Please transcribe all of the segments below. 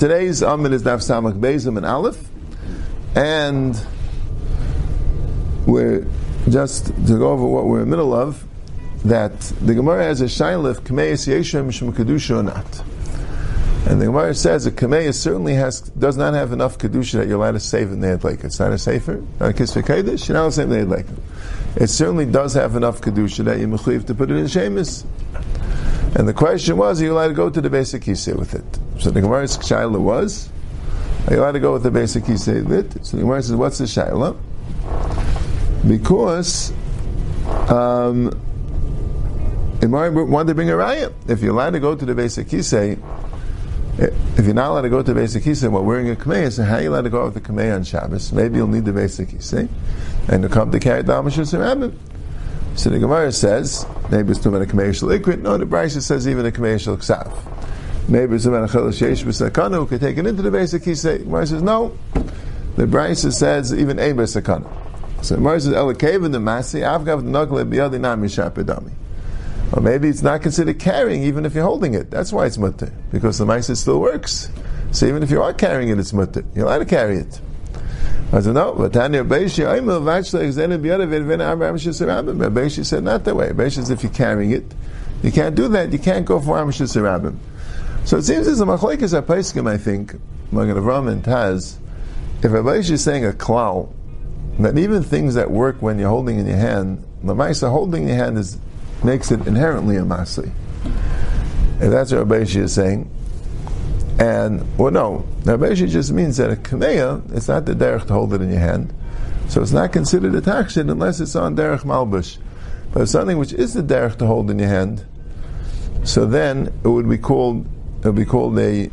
Today's Amid is Daf Samach Bezim and Aleph, and we're just to go over what we're in the middle of. That the Gemara has a shailif kameis yeshem mishum kedusha or not, and the Gemara says a kameis certainly has does not have enough kedusha that you're allowed to save in the like It's not a safer, not a kisvei kedush. You're not allowed to save in the like It certainly does have enough kedusha that you're mechuyev to put it in shemis. And the question was, are you allowed to go to the basic kisei with it? So the Gemara's shaila was, are you allowed to go with the basic kisei with it? So the Gemara says, what's the shaila? Because um, in Imari wanted to bring a raya. If you're allowed to go to the basic kisei, if you're not allowed to go to the basic kisei while wearing a kamei, so how are you allowed to go out with the kamei on Shabbos? Maybe you'll need the basic kisei, and to come to carry the Amashus so the Gemara says, maybe it's about a commercial ikrit. No, the Brisa says even a commercial. Maybe it's about a chalash yesh b'sakana who could take it into the basic kisei. Gemara says, no. The Brisa says even a b'sakana. So Gemara says, elakav the masi, avgav the nagla b'yadi na mishapedami. Or maybe it's not considered carrying even if you're holding it. That's why it's mutter. Because the Masi still works. So even if you are carrying it, it's mutter. You're allowed to carry it. I said, no, but Tanya Beishi, I'm a vachla, exenem biyada vedvena Abraham Shisarabim. Beishi said, not that way. Beishi says, if you're carrying it, you can't do that. You can't go for Am Shisarabim. So it seems as a machlekes apaiskim, I think, Magen Avram and Taz, if Beishi is saying a klal, that even things that work when you're holding in your hand, the Maisa holding in your hand is, makes it inherently a masli. If that's what Beishi is saying, and, well, no, Rabbeshi just means that a kameya, it's not the derech to hold it in your hand. So it's not considered a takshin unless it's on derech malbush. But something which is the derech to hold in your hand, so then it would be called, it would be called a,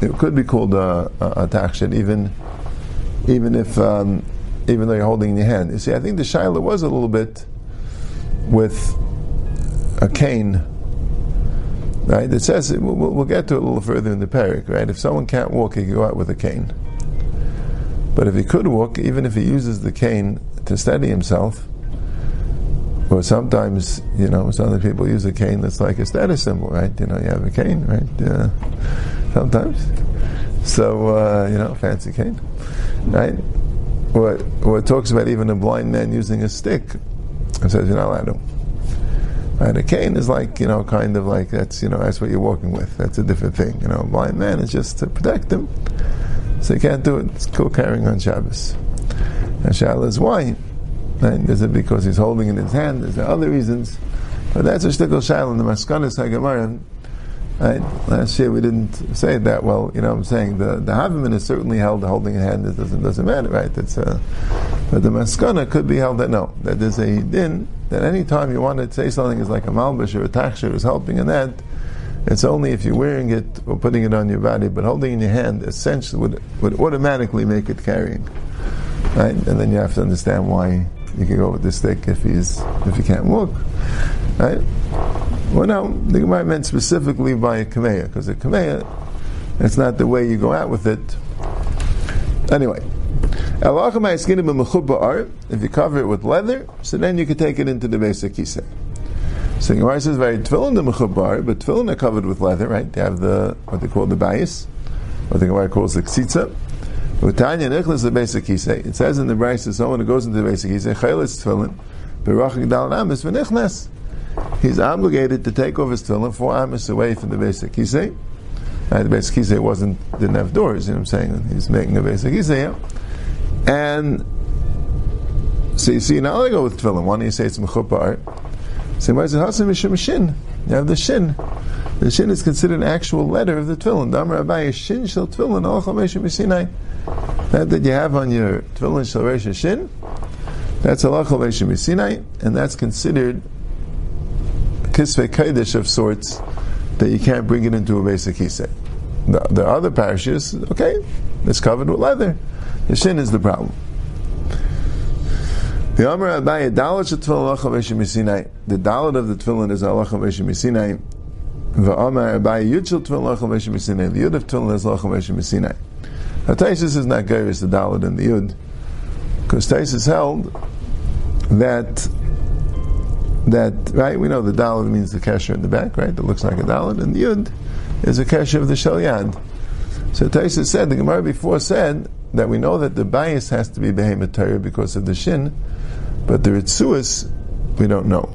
it could be called a, a, a takshin, even, even if, um, even though you're holding in your hand. You see, I think the shaila was a little bit with a cane Right? It says, we'll, we'll, get to it a little further in the parak, right? If someone can't walk, he can go out with a cane. But if he could walk, even if he uses the cane to steady himself, or sometimes, you know, some people use a cane that's like a status symbol, right? You know, you have a cane, right? Yeah. Sometimes. So, uh, you know, fancy cane, right? What, what talks about even a blind man using a stick, it says you're not allowed to. Right? A cane is like, you know, kind of like that's, you know, that's what you're walking with. That's a different thing. You know, a blind man is just to protect him. So you can't do it. It's cool carrying on Shabbos. And Shabbos is why? Right? Is it because he's holding in his hand? Is there other reasons? But that's a shtickle shayla in the Maskanis HaGemara. Right? Last year we didn't say it that well. You know what I'm saying? The the Haviman is certainly held holding a hand. It doesn't, doesn't matter, right? A, uh, but the Maskana could be held that no, that there's a din that any time you want to say something is like a malbish or a tachshir is helping in that, it's only if you're wearing it or putting it on your body, but holding in your hand essentially would, would automatically make it carrying. Right? And then you have to understand why you can go with the stick if he's if he can't walk. Right? Well no, the Gemara meant specifically by a kameya, because a kameya, it's not the way you go out with it. Anyway. If you cover it with leather, so then you can take it into the basic kisei. So Gemara says, "Very tefillin the mechubar, but tefillin are covered with leather, right? They have the what they call the bias, what the Gemara calls the ksitza. Utanya nichlas the basic kisei. It says in the Brisa, someone who goes into the basic kisei, chelis tefillin, berachik dal amis v'nichnas. He's obligated to take off his tefillin four amis away from the basic kisei. Right, the basic kisei wasn't didn't have doors. You know what I'm saying? He's making a basic kisei. Yeah? and so you see, now they go with tefillin. Don't you say it's mechupar? So why is it hasim shin? You have the shin. The shin is considered an actual letter of the tefillin. Damar abayi shin shel tefillin alcham mishim That that you have on your tefillin shel reisha shin, that's alachal mishim Sinai, and that's considered kisvei kodesh of sorts that you can't bring it into a basic kisei. The, the other parishes, okay, it's covered with leather. The shin is the problem. The Amr Abaye Dalit Tefillin Alacha Sinai. The Dalit of the Tefillin is Alacha Veshim Sinai. The Amr Abaye Yud Tefillin Alacha Veshim Sinai. The Yud of Tefillin is Alacha Veshim Sinai. Now Taisus is not Gairis the Dalit and the Yud, because Taisus held that that right we know the Dalit means the kesher in the back, right? That looks like a Dalit, and the Yud is a kesher of the Shal Yad. So Taisa said, the Gemara before said that we know that the bias has to be behemoth because of the shin, but the ritzuas, we don't know.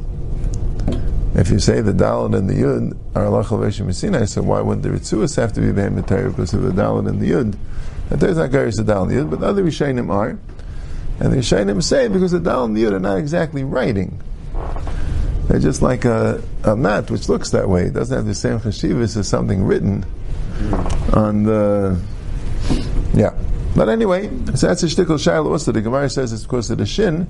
If you say the Dalit and the Yud are Allah Chalveshim Sinai, so why wouldn't the ritzuas have to be Torah because of the Dalit and the Yud? That there's not Garish the Dalit and the Yud, but other Rishayim are. And the Rishayim say because the Dalit and the Yud are not exactly writing. They're just like a, a mat, which looks that way. It doesn't have the same chashivas as something written on the. Yeah. But anyway, so that's a shtickle shaila also. The Gemara says it's because of the shin.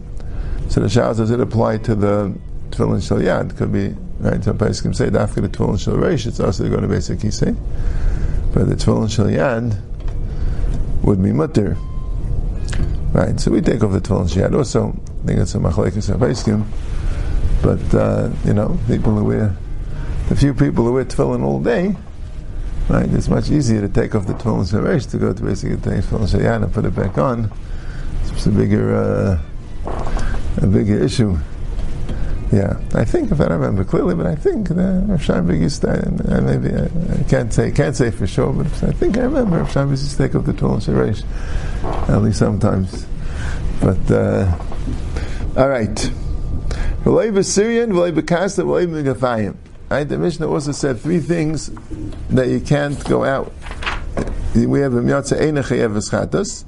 So the shaila does it apply to the tefillin shel yad? Could be, right? Some places can say after the tefillin reish, it's also going to basic kisei. But the tefillin shel yad would be mutter. Right? So we take off the tefillin shel yad also. I think it's a machlekes of But, uh, you know, people who wear, the few people who wear tefillin all day, Right? It's much easier to take off the tefillin sharesh to go to basically the tefillin shayan and put it back on. It's a bigger, uh, bigger issue. Yeah, I think if I remember clearly, but I think Rav to, uh, maybe I, I, can't say can't say for sure, but I think I remember Rav Scheinberg used to take off the tefillin sharesh, at least sometimes. But uh, all right, v'lei Syrian, v'lei b'kasta, v'lei b'gafayim. Right? The Mishnah also said three things that you can't go out. We have a miyatza einachayev eschatas.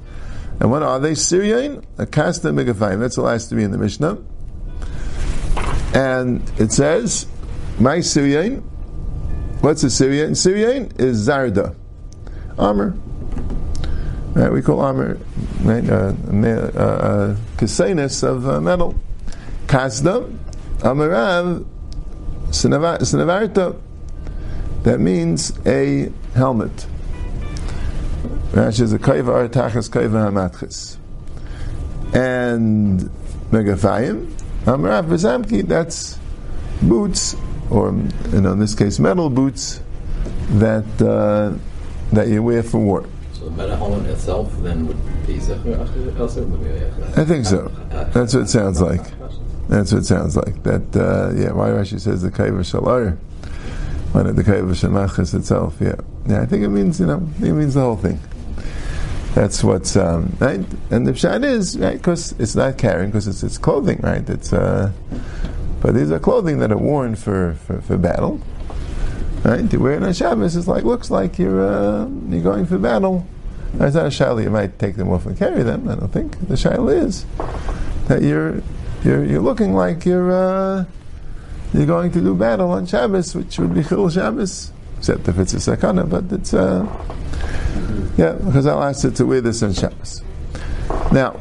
And what are they? Syrian, a kasta megafayim. That's the last three in the Mishnah. And it says, my Syrian, what's a Syrian? Syrian is Zarda, armor. Right, we call armor right, uh, uh, uh, of uh, metal. Kasda, Amarav, Sinavarta, that means a helmet. Rashi is a kaiva artachas kaiva hamatchis. And megafayim, amrav bezamki, that's boots, or you know, in this case metal boots, that uh, that you wear for war. So the metal helmet itself then would be I think so. That's what it sounds like. That's what it sounds like. That uh, yeah, why Rashi says the kaiva shalar, when the kaiva shamachas itself. Yeah, yeah. I think it means you know it means the whole thing. That's what's um, right. And the pshat is right because it's not carrying because it's it's clothing, right? It's uh, but these are clothing that are worn for for, for battle. Right, to wear it on Shabbos is like looks like you're uh, you're going for battle. It's not a shaila you might take them off and carry them. I don't think the shaila is that you're you're, you're looking like you're uh, you're going to do battle on Shabbos, which would be Chil Shabbos, except if it's a sakana, but it's uh, yeah, because I'll ask it to wear this on Shabbos. Now,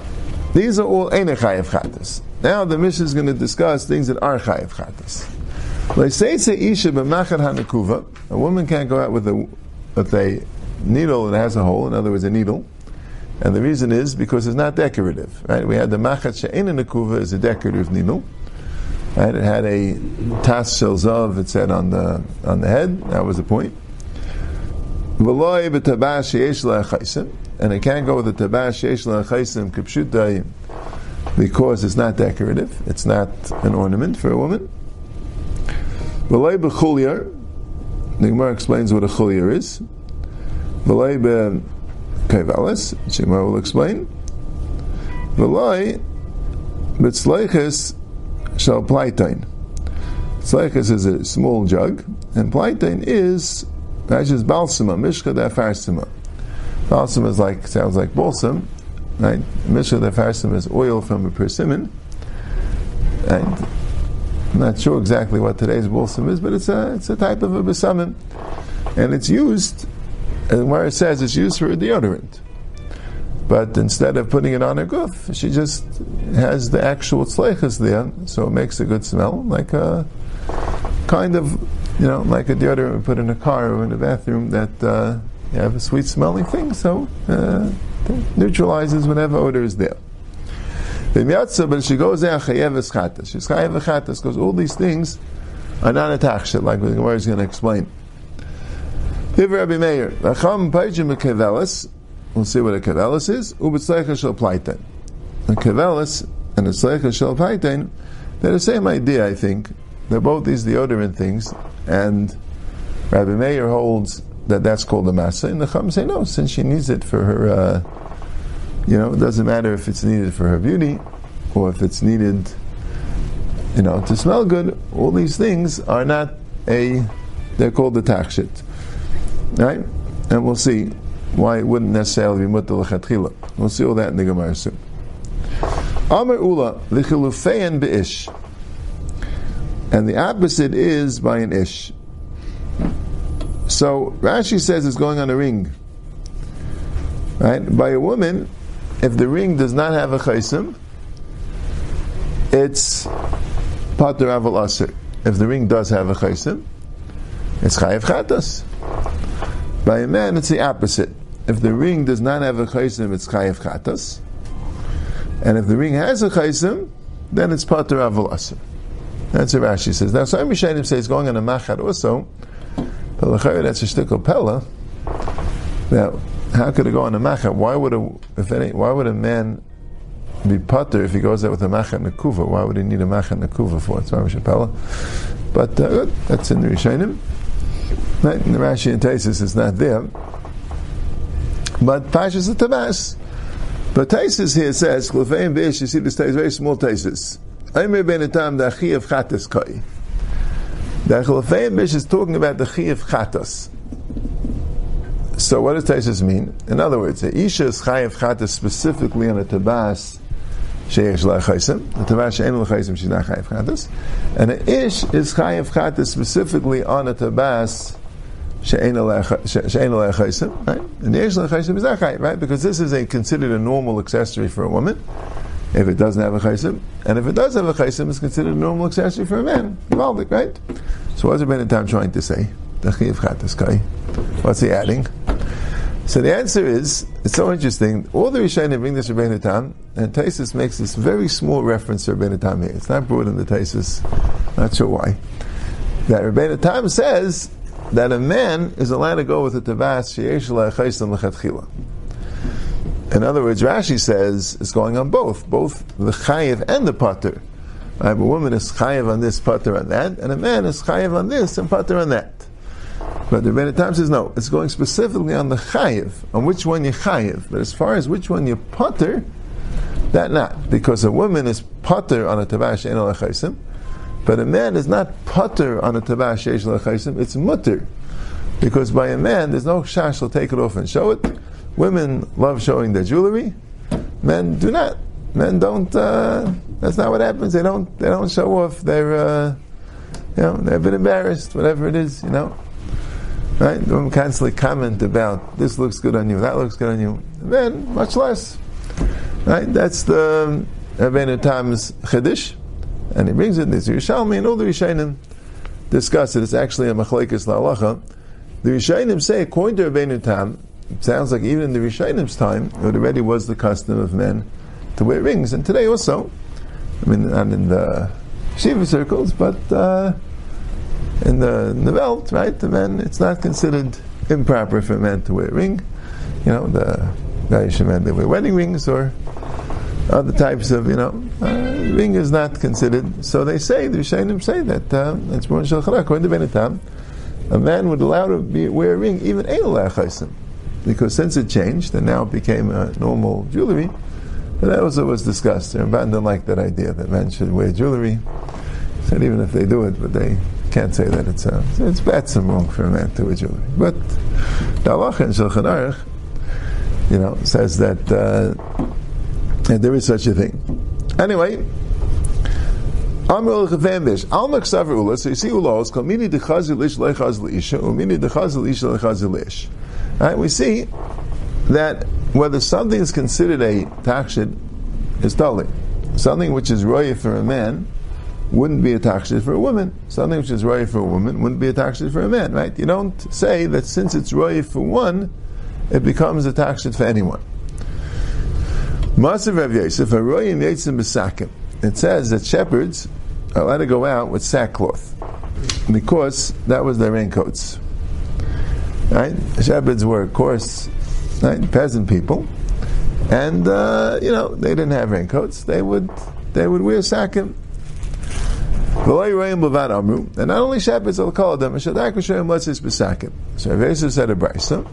these are all Einechayev Chatas. Now the Mishnah is going to discuss things that are Chayev Chatas. A woman can't go out with a with a needle that has a hole. In other words, a needle and the reason is because it's not decorative, right? We had the machat she'en in the is a decorative needle, right? It had a tas shel zav, it said on the on the head. That was the point. And it can't go with the tabash she'esh la'achaisim kipshutai because it's not decorative. It's not an ornament for a woman. V'loi b'chuliar. The Gemara explains what a chuliar is. V'loi kaivelis, Shemar will explain. V'loi, b'tzleiches shall plaitain. Tzleiches is a small jug, and plaitain is, actually just balsama, mishka dafarsima. Balsam is like, sounds like balsam, right? Mishka dafarsim is oil from a persimmon, I'm not sure exactly what today's balsam is, but it's a, it's a type of a besamin. And it's used and where it says it's used for a deodorant. But instead of putting it on her goof, she just has the actual tzleichas there, so it makes a good smell, like a kind of, you know, like a deodorant put in a car or in a bathroom that uh, you have a sweet smelling thing, so uh, neutralizes whatever odor is there. But she goes there, chayev chatas. She's chayev chatas because all these things are not attached, like the Gemara is going to explain. Here Rabbi Meir, Lacham Paijim we'll see what a Kevelis is, Plaiten. A Kevelis and a Tzleicha Shal Plaiten, they're the same idea, I think. They're both these deodorant things, and Rabbi Meir holds that that's called a masa, and the Chum say no, since she needs it for her, uh, you know, it doesn't matter if it's needed for her beauty or if it's needed, you know, to smell good. All these things are not a, they're called the takshit, right? And we'll see why it wouldn't necessarily be mutal lechatchila. We'll see all that in the Gemara soon. Amar Ula, lichilufein be'ish. And the opposite is by an ish. So Rashi says it's going on a ring. Right? By a woman, if the ring does not have a chaysim, it's pater aval aser. If the ring does have a chaysim, it's chayav chatas. By a man, it's the opposite. If the ring does not have a chaysim, it's chayav chatas. And if the ring has a chaysim, then it's pater aval aser. That's what Rashi says. Now, some Rishonim say it's going on a machar also, but l'chayr that's a shtickle pella. Now, how could it go on a machar? Why would a if any why would a man be putter if he goes out with a machat nekuva? Why would he need a machat nekuva for? It's Mamish Pella. But uh, that's in the Rishonim. Right, in the Rashi and Taisus is not there. But Pashas the Tabas. But Taisus here says, Chlefeim Bish, you see this very small Taisus. Aimer ben etam the chi of chatas koi. The Chalafei Bish is talking about the chi of chatas. So what does Taisus mean? In other words, the Isha is chai of chatas specifically on a tabas sheyesh la'chaisim. The tabas she'en la'chaisim she's not chai of chatas. And the Ish is chai of chatas specifically on a tabas she'en la'chaisim, right? And the Ish la'chaisim is chai, right? Because this is a considered a normal accessory for a woman if it doesn't have a chaysim, and if it does have a chaysim, it's considered a normal accessory for a man. Valdik, right? So what's Ben Tam trying to say? What's he adding? So the answer is, it's so interesting. All the Rishonim bring this Rabbeinu Tam, and Taisus makes this very small reference to Rabbeinu Tam here. It's not brought in the Taisus, not sure why. That Rabbeinu Tam says that a man is allowed to go with a tabas sheyesh la'chaysim l'chatchila. In other words, Rashi says it's going on both, both the chayiv and the pater. Right? A woman is chayiv on this, pater on that, and a man is chayiv on this and pater on that. But the Rebbeinu Tam says no, it's going specifically on the chayiv, on which one you chayiv. But as far as which one you pater, that not, because a woman is pater on a tabash en al but a man is not pater on a tabash en it's mutter. Because by a man, there's no shash will take it off and show it. Women love showing their jewelry. Men do not. Men don't. Uh, that's not what happens. They don't. They don't show off. They're, uh, you know, they're a bit embarrassed. Whatever it is, you know. Right? Women constantly comment about this looks good on you, that looks good on you. Men, much less. Right? That's the Rabbeinu Tam's chiddush, and he brings it. In this Yerushalmi and all the Rishonim discuss it. It's actually a machlekes la'alacha. The Rishonim say, according to Rabbeinu Tam, it sounds like even in the Rishonim time, it already was the custom of men to wear rings, and today also. I mean, not in the Shiva circles, but uh, in the in right? The men, it's not considered improper for men to wear a ring. You know, the guys men they wear wedding rings or other types of, you know, uh, ring is not considered. So they say the Rishonim say that uh, it's more according to Benetam, a man would allow to be, wear a ring even Chaisim because since it changed and now it became a normal jewelry, that also was discussed. The Ramban didn't like that idea that men should wear jewelry. Said even if they do it, but they can't say that it's a, it's bad and wrong for a man to wear jewelry. But Allah in Shulchan Aruch, you know, says that, uh, that there is such a thing. Anyway, Amrul Chavambish. Al Maksav Ula. So you see Ulos. Kol mini dechazil ish lechazil isha. Umini dechazil isha lechazil ish. Right? We see that whether something is considered a takshid is totally. Something which is roya for a man wouldn't be a takshid for a woman. Something which is roya for a woman wouldn't be a takshid for a man, right? You don't say that since it's roya for one, it becomes a takshid for anyone. Masav Rav Yosef, a roya yitzim b'sakim. It says that shepherds are allowed to go out with sackcloth because that was their raincoats. Right? Shepherds were, of course, right, peasant people, and uh, you know they didn't have raincoats. They would they would wear sacking. And not only shepherds, I'll call them. So Rav said a brisa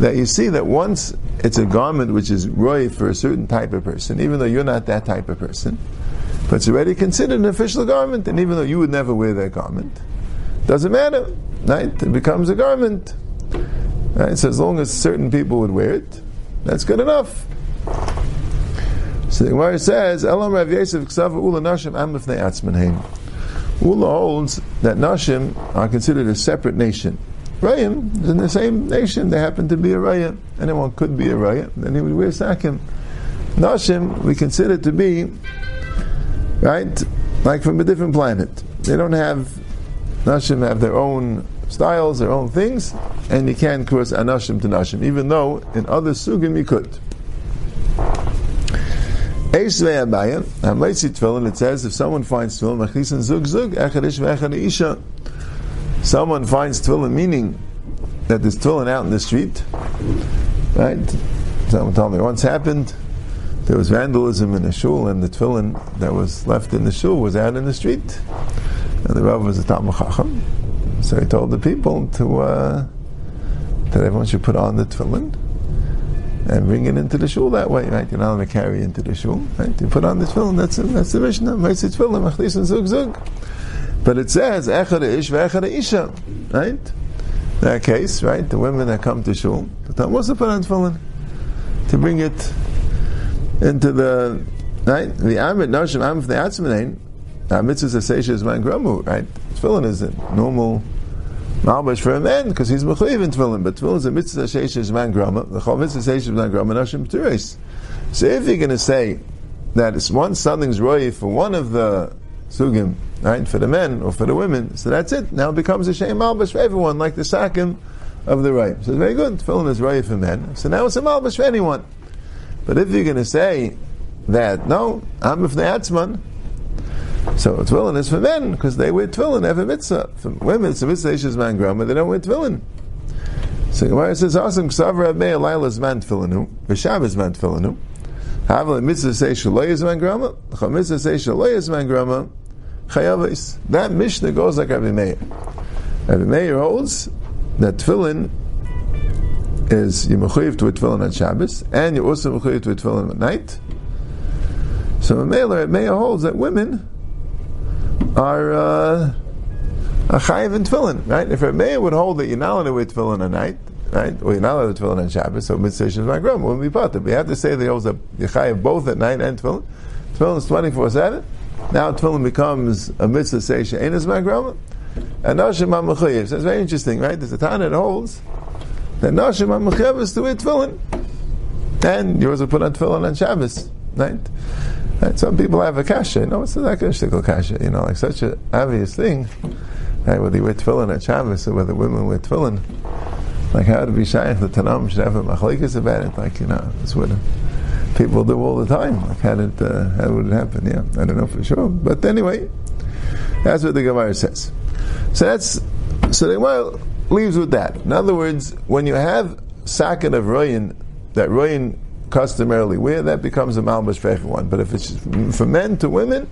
that you see that once it's a garment which is roy for a certain type of person, even though you're not that type of person, but it's already considered an official garment, and even though you would never wear that garment, doesn't matter, right? It becomes a garment. Right? So as long as certain people would wear it, that's good enough. So the Gemara says, Elam Rav Yosef Ksava Ula Nashim Am B'fnei Atzmanheim. Ula holds that Nashim are considered a separate nation. Rayim is in the same nation. They happen to be a Raya. Anyone could be a Raya. Then he would wear Sakim. Nashim, we consider to be, right, like from a different planet. They don't have, Nashim have their own styles, their own things, and you can't cross Anashim to Nashim, even though in other Sugim you could. Eisvei Abaya, Hamleitzi Tefillin, it says, if someone finds Tefillin, Machisan Zug Zug, Echadish V'echad Isha, someone finds Tefillin, meaning that there's Tefillin out in the street, right? Someone told me once happened, there was vandalism in the shul, and the tefillin that was left in the shul was out in the street. And the Rav was a Talmud Chacham, so he told the people to uh, that everyone should put on the tefillin and bring it into the shul that way, right? You're not going to carry into the shul, right? You put on the tefillin. That's that's the Mishnah. Meitzit tefillin, machlis and zug zug. But it says echad ish ve'echad isha, right? That case, right? The women that come to shul, the Talmud to put on tefillin to bring it into the right. The amit nashim am the atzmanein. Mitzvah seisha is man gramu, right? Tefillin is a normal malbash for a man because he's mechuyev in tefillin, but tefillin is a mitzvah seisha is man grama. The chol mitzvah seisha is man grama nashim turis. So if you're going to say that it's one something's roy for one of the sugim, right, for the men or for the women, so that's it. Now it becomes a shame malbash for everyone, like the sakim of the right. So it's very good. Tefillin is roy for men. So now it's a malbash for anyone. But if you're going to say that no, I'm if the atzman, so tefillin is for men because they wear tefillin, a mitzvah. For women, it's a mitzvah is man grama, they don't wear tefillin. So Gemara says, "Awesome, ksav Mei Alayla is man tefillinu, v'shav is man tefillinu. Havla mitzvah say shaloi is man grama, the mitzvah say shaloi is man grama, chayavis. That Mishnah goes like Rabbi Meir. Rabbi Meir holds that tefillin is you mechuyev to a tefillin on Shabbos, and you also mechuyev to a tefillin at night. So Rabbi Meir holds that women are uh, a chayiv in tefillin, right? If a mayor would hold that you're not allowed to wear tefillin at night, right, or you're not allowed to tefillin on Shabbos, so mitzvah is man grama be part of it. We have to say that he holds you're chayiv both at night and tefillin. Tefillin is 24-7. Now tefillin becomes a mitzvah seisha ain't as man grama. And Nashim HaMechuyev. So it's very interesting, right? There's a Tana that holds that Nashim HaMechuyev is to wear tefillin. And you also put on tefillin on Shabbos, right? Right? Some people have a kasha. No, it's not a shtickle kasha. You know, like such an obvious thing. Right? Whether you wear tefillin at Shabbos or whether women wear tefillin. Like how to be shaykh, the Tanam should have a machlekes about it. Like, you know, that's what people do all the time. Like how did, uh, how would it happen? Yeah, I don't know for sure. But anyway, that's what the Gemara says. So that's, so the Gemara leaves with that. In other words, when you have sakin of royin, that royin customarily wear, that becomes a malbush for everyone. But if it's from men to women,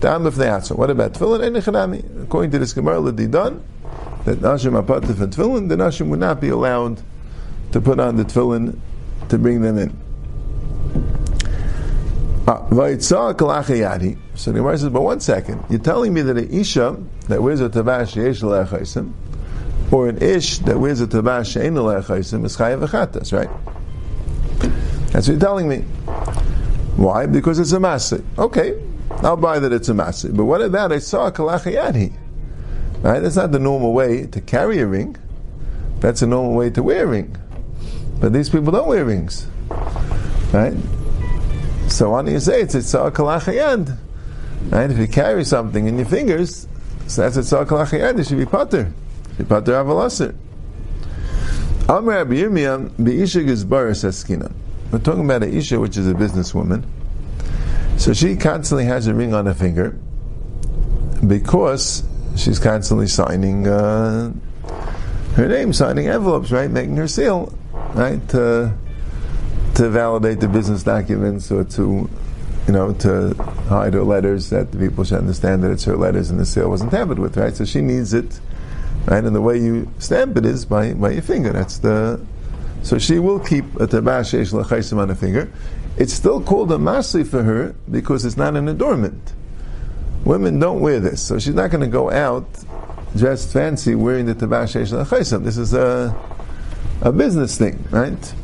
dam they answer. What about tefillin? According to this Gemara Ladidon, that nashim apatif and tefillin, the nashim would not be allowed to put on the tefillin to bring them in. So the Gemara says, but one second, you're telling me that an Isha that wears a tabash yesh or an Ish that wears a she'en le'achaisim is chayav v'chatas, right? That's what you're telling me. Why? Because it's a masi. Okay, I'll buy that it's a masi. But what about I saw a kalachayadhi? Right? That's not the normal way to carry a ring. That's a normal way to wear a ring. But these people don't wear rings. Right? So do you say it's a kalachayad? Right? If you carry something in your fingers, so that's a kalachayad, it should be pater. It should be pater avalasir. Amr Rabbi Yirmiyah, Be'isha Gizbar Saskina. We're talking about an Isha, which is a businesswoman. So she constantly has a ring on her finger because she's constantly signing uh, her name, signing envelopes, right, making her seal, right, to to validate the business documents or to you know, to hide her letters, that the people should understand that it's her letters and the seal wasn't tampered with, right? So she needs it, right? And the way you stamp it is by, by your finger. That's the, so she will keep a tabash shesh l'chaisim on her finger. It's still called a masli for her because it's not an adornment. Women don't wear this, so she's not going to go out dressed fancy wearing the tabash shesh l'chaisim. This is a, a business thing, right?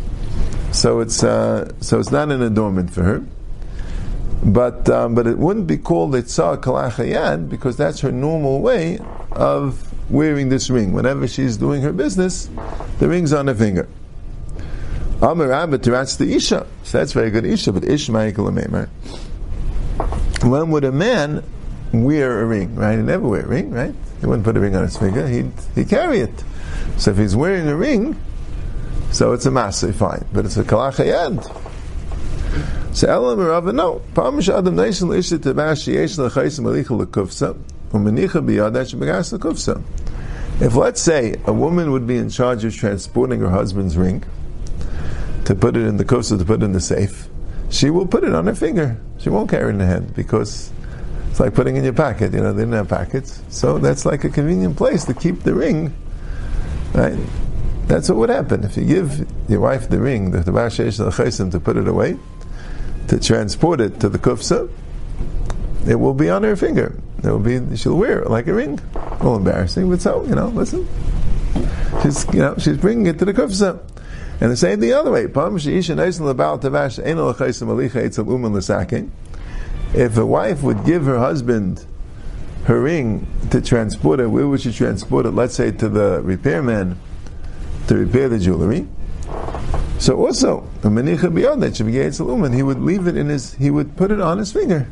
So it's, uh, so it's not an adornment for her. But um, but it wouldn't be called a tsar kalachayad because that's her normal way of wearing this ring. Whenever she's doing her business, the ring's on her finger. Amar Rabba that's the Isha. So that's very good Isha, but Ish right? When would a man wear a ring, right? He never wear a ring, right? He wouldn't put a ring on his finger, he'd, he'd carry it. So if he's wearing a ring, so it's a massive fine, but it's a kalachayad. So Elam Rava, no. Pamish Adam Nation Lisha Tabash Yesh Lachais Malicha Lekufsa, Umanicha Biyadash Begas Lekufsa. If let's say a woman would be in charge of transporting her husband's ring to put it in the kufsa, to put it in the safe, she will put it on her finger. She won't carry it in her hand because it's like putting in your pocket. You know, they didn't have pockets, so that's like a convenient place to keep the ring. Right? That's what would happen if you give your wife the ring, the yesh to put it away to transport it to the kufsa, it will be on her finger. It will be she'll wear it like a ring. A little embarrassing, but so you know, listen. She's you know she's bringing it to the kufsa. And the same the other way. If a wife would give her husband her ring to transport it, where would she transport it? Let's say to the repairman to repair the jewelry. So also, he would leave it in his, he would put it on his finger.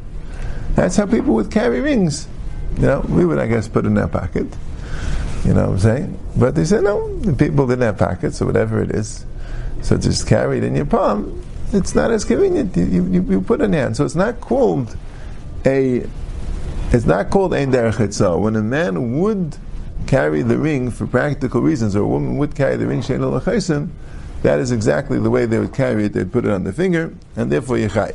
That's how people would carry rings. You know, we would, I guess, put it in our pocket. You know what I'm saying? But they said, no, the people didn't have pockets or whatever it is. So just carry it in your palm. It's not as convenient. You, you, you put it in hand. So it's not called a, it's not called ein derech When a man would carry the ring for practical reasons, or a woman would carry the ring shein that is exactly the way they would carry it. They'd put it on the finger, and therefore yechai.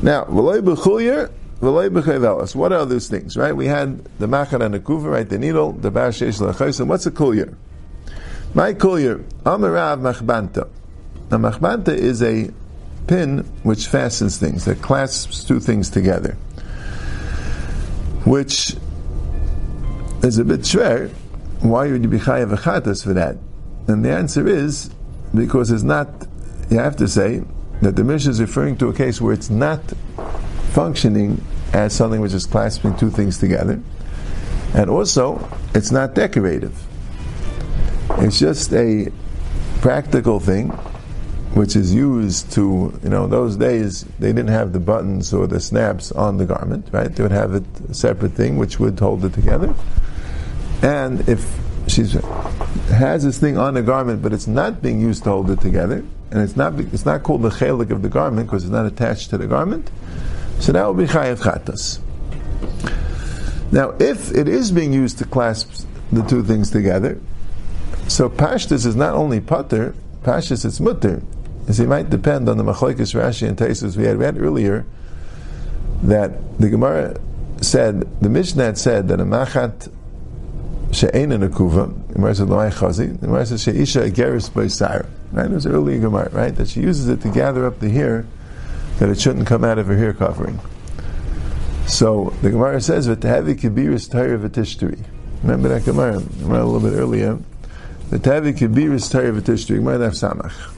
Now, v'loy b'chayvelis. What are those things, right? We had the machar and the kuva, right? The needle, the bashesh l'chaysim. What's a kulyer? My kulyer, amarav machbanta. Now, machbanta is a pin which fastens things, that clasps two things together, which is a bit shver. Why would you be chayav achatas for that? And the answer is because it's not, you have to say that the Mishnah is referring to a case where it's not functioning as something which is clasping two things together. And also, it's not decorative. It's just a practical thing which is used to, you know, those days they didn't have the buttons or the snaps on the garment, right? They would have it, a separate thing which would hold it together. And if she has this thing on the garment, but it's not being used to hold it together, and it's not it's not called the chelik of the garment because it's not attached to the garment. So that will be chayav chatas. Now, if it is being used to clasp the two things together, so pashtus is not only putter, pashtus it's mutter. As it might depend on the machlekes Rashi and Taisus we had read earlier that the Gemara said the Mishnah said that a machat she'ein in a kuva. The Gemara says lo'ay chazi. The Gemara says she'isha geris by. Right? It was early Gemara, right? That she uses it to gather up the hair that it shouldn't come out of her hair covering. So the Gemara says v'tahavi kibiris tayr v'tishteri. Remember that Gemara? Gemara a little bit earlier. V'tahavi kibiris tayr v'tishteri. Gemara daf samach.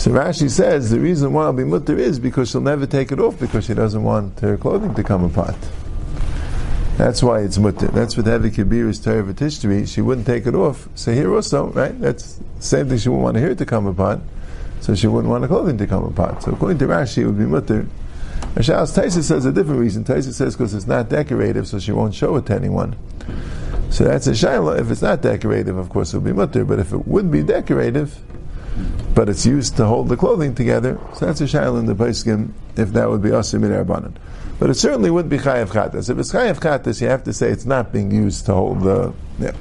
So Rashi says the reason why I'll be mutter is because she'll never take it off because she doesn't want her clothing to come apart. That's why it's mutter. That's what Heavy Kabir is history. She wouldn't take it off. So here also, right? That's the same thing she wouldn't want hear it to come apart. So she wouldn't want the clothing to come apart. So according to Rashi, it would be mutter. Rashas Taisa says a different reason. Taisa says because it's not decorative, so she won't show it to anyone. So that's a shaila. If it's not decorative, of course, it would be mutter. But if it would be decorative, but it's used to hold the clothing together, so that's a shaila in the Paiskim, if that would be asim in. But it certainly wouldn't be chayav chatas. If it's chayav chatas, you have to say it's not being used to hold the. Yeah.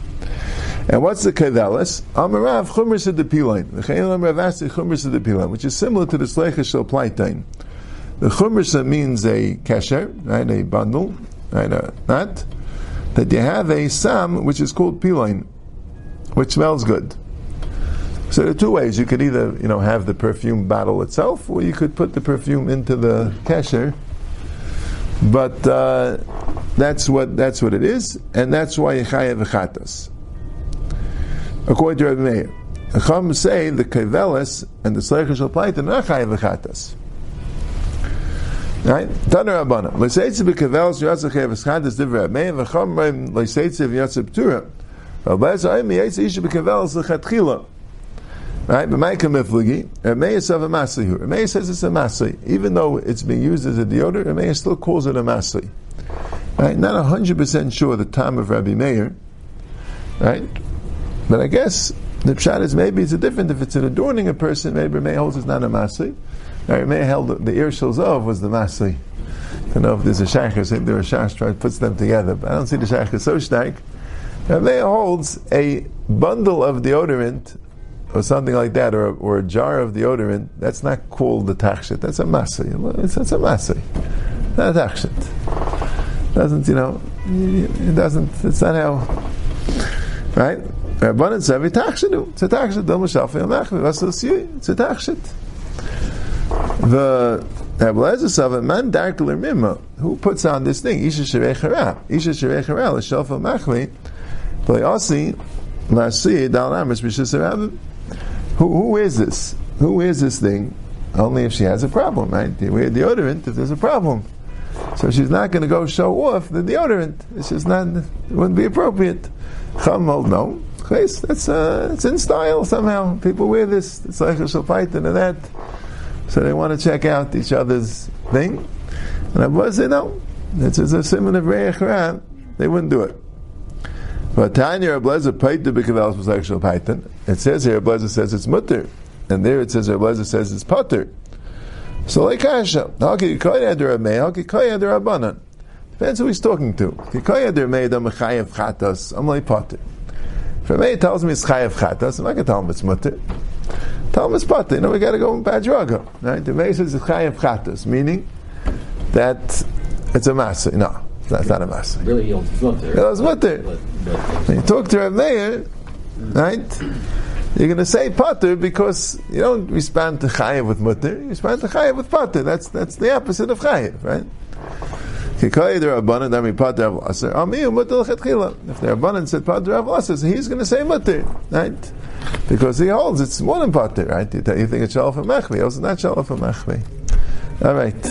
And what's the kedelis? Amarav chumris of the pilain. The chayav ravasi chumris of the pilain, which is similar to the sleicha shel plaitain. The chumrsa means a kesher, right, a bundle, right, a nut, that you have a sam which is called piloin, which smells good. So there are two ways. You could either, you know, have the perfume bottle itself, or you could put the perfume into the kesher. But uh, that's what that's what it is, and that's why Yechayev v'chatas. According to Rabbi Meir, Chacham say the keveles and the sleicher shel plaitin are Chayev v'chatas. Right? Taner Rabbana. Leiseitze b'keveles yatsa Chayev v'chatas Rabbi Meir v'cham reim leiseitze v'yatsa p'tura. Rabbi Zayim yatsa isha b'keveles l'chatchila. Right? But my kamifligi, Rameis of a masli. Rameis says it's a masli. Even though it's being used as a deodorant, Rameis still calls it a masli. Right? Not hundred percent sure the time of Rabbi Meir. Right? But I guess the pshat is maybe it's a different. If it's an adorning a person, maybe Rameir holds it's not a masli. Right? Rameir held the ear of was the masli. I don't know if there's a shaykh saying there are shach puts them together, but I don't see the shaykh so stark. Rameir holds a bundle of deodorant or something like that, or, or a jar of deodorant, that's not called the tachshit. That's a masa. It's, it's a masa. Not a tachshit. Doesn't, you know, it doesn't, it's not how, right? It's a tachshit. Dom shafi amachvi. Vasıl It's a tachshit. The Ablezer said, "A man darkler mimma who puts on this thing. Isha shirei chara. Isha shirei chara. L'shalfa machvi. V'yasi lasi dal amis b'shisarabim. Who, who is this? Who is this thing? Only if she has a problem, right? You wear deodorant if there's a problem. So she's not going to go show off the deodorant. It's just not, it wouldn't be appropriate. Chamol, no. That's, uh, it's in style somehow. People wear this. It's like a shalpaitan and that. So they want to check out each other's thing. And I was say, no. It's, it's a simon of Reich They wouldn't do it. But Tanya Rablezer paid the bikavelis was actual python. It says here Rablezer says it's mutter, and there it says Rablezer says it's potter. So like Kasha, how can you call it Rameh? How can you call it? Depends who he's talking to. The Mechayev Chatas, I'm like potter. If Rameh tells me it's Chayev Chatas, I'm not going to tell him it's mutter. Tell him it's potter. You know, we got to go in Padraga. Right? The Rameh says it's Chayev Chatas, meaning that it's a massa. No. That's not a masa. Really, he holds mutter. He mutter. When you talk to Rav Meir, right? You're going to say pater because you don't respond to chayiv with mutter. You respond to chayiv with pater. That's that's the opposite of chayiv, right? Um, if the Rabbanan said pater avlasa, so he's going to say mutter, right? Because he holds it's more than pater, right? You think it's shalaf and mechvi, also not shalaf and. All right.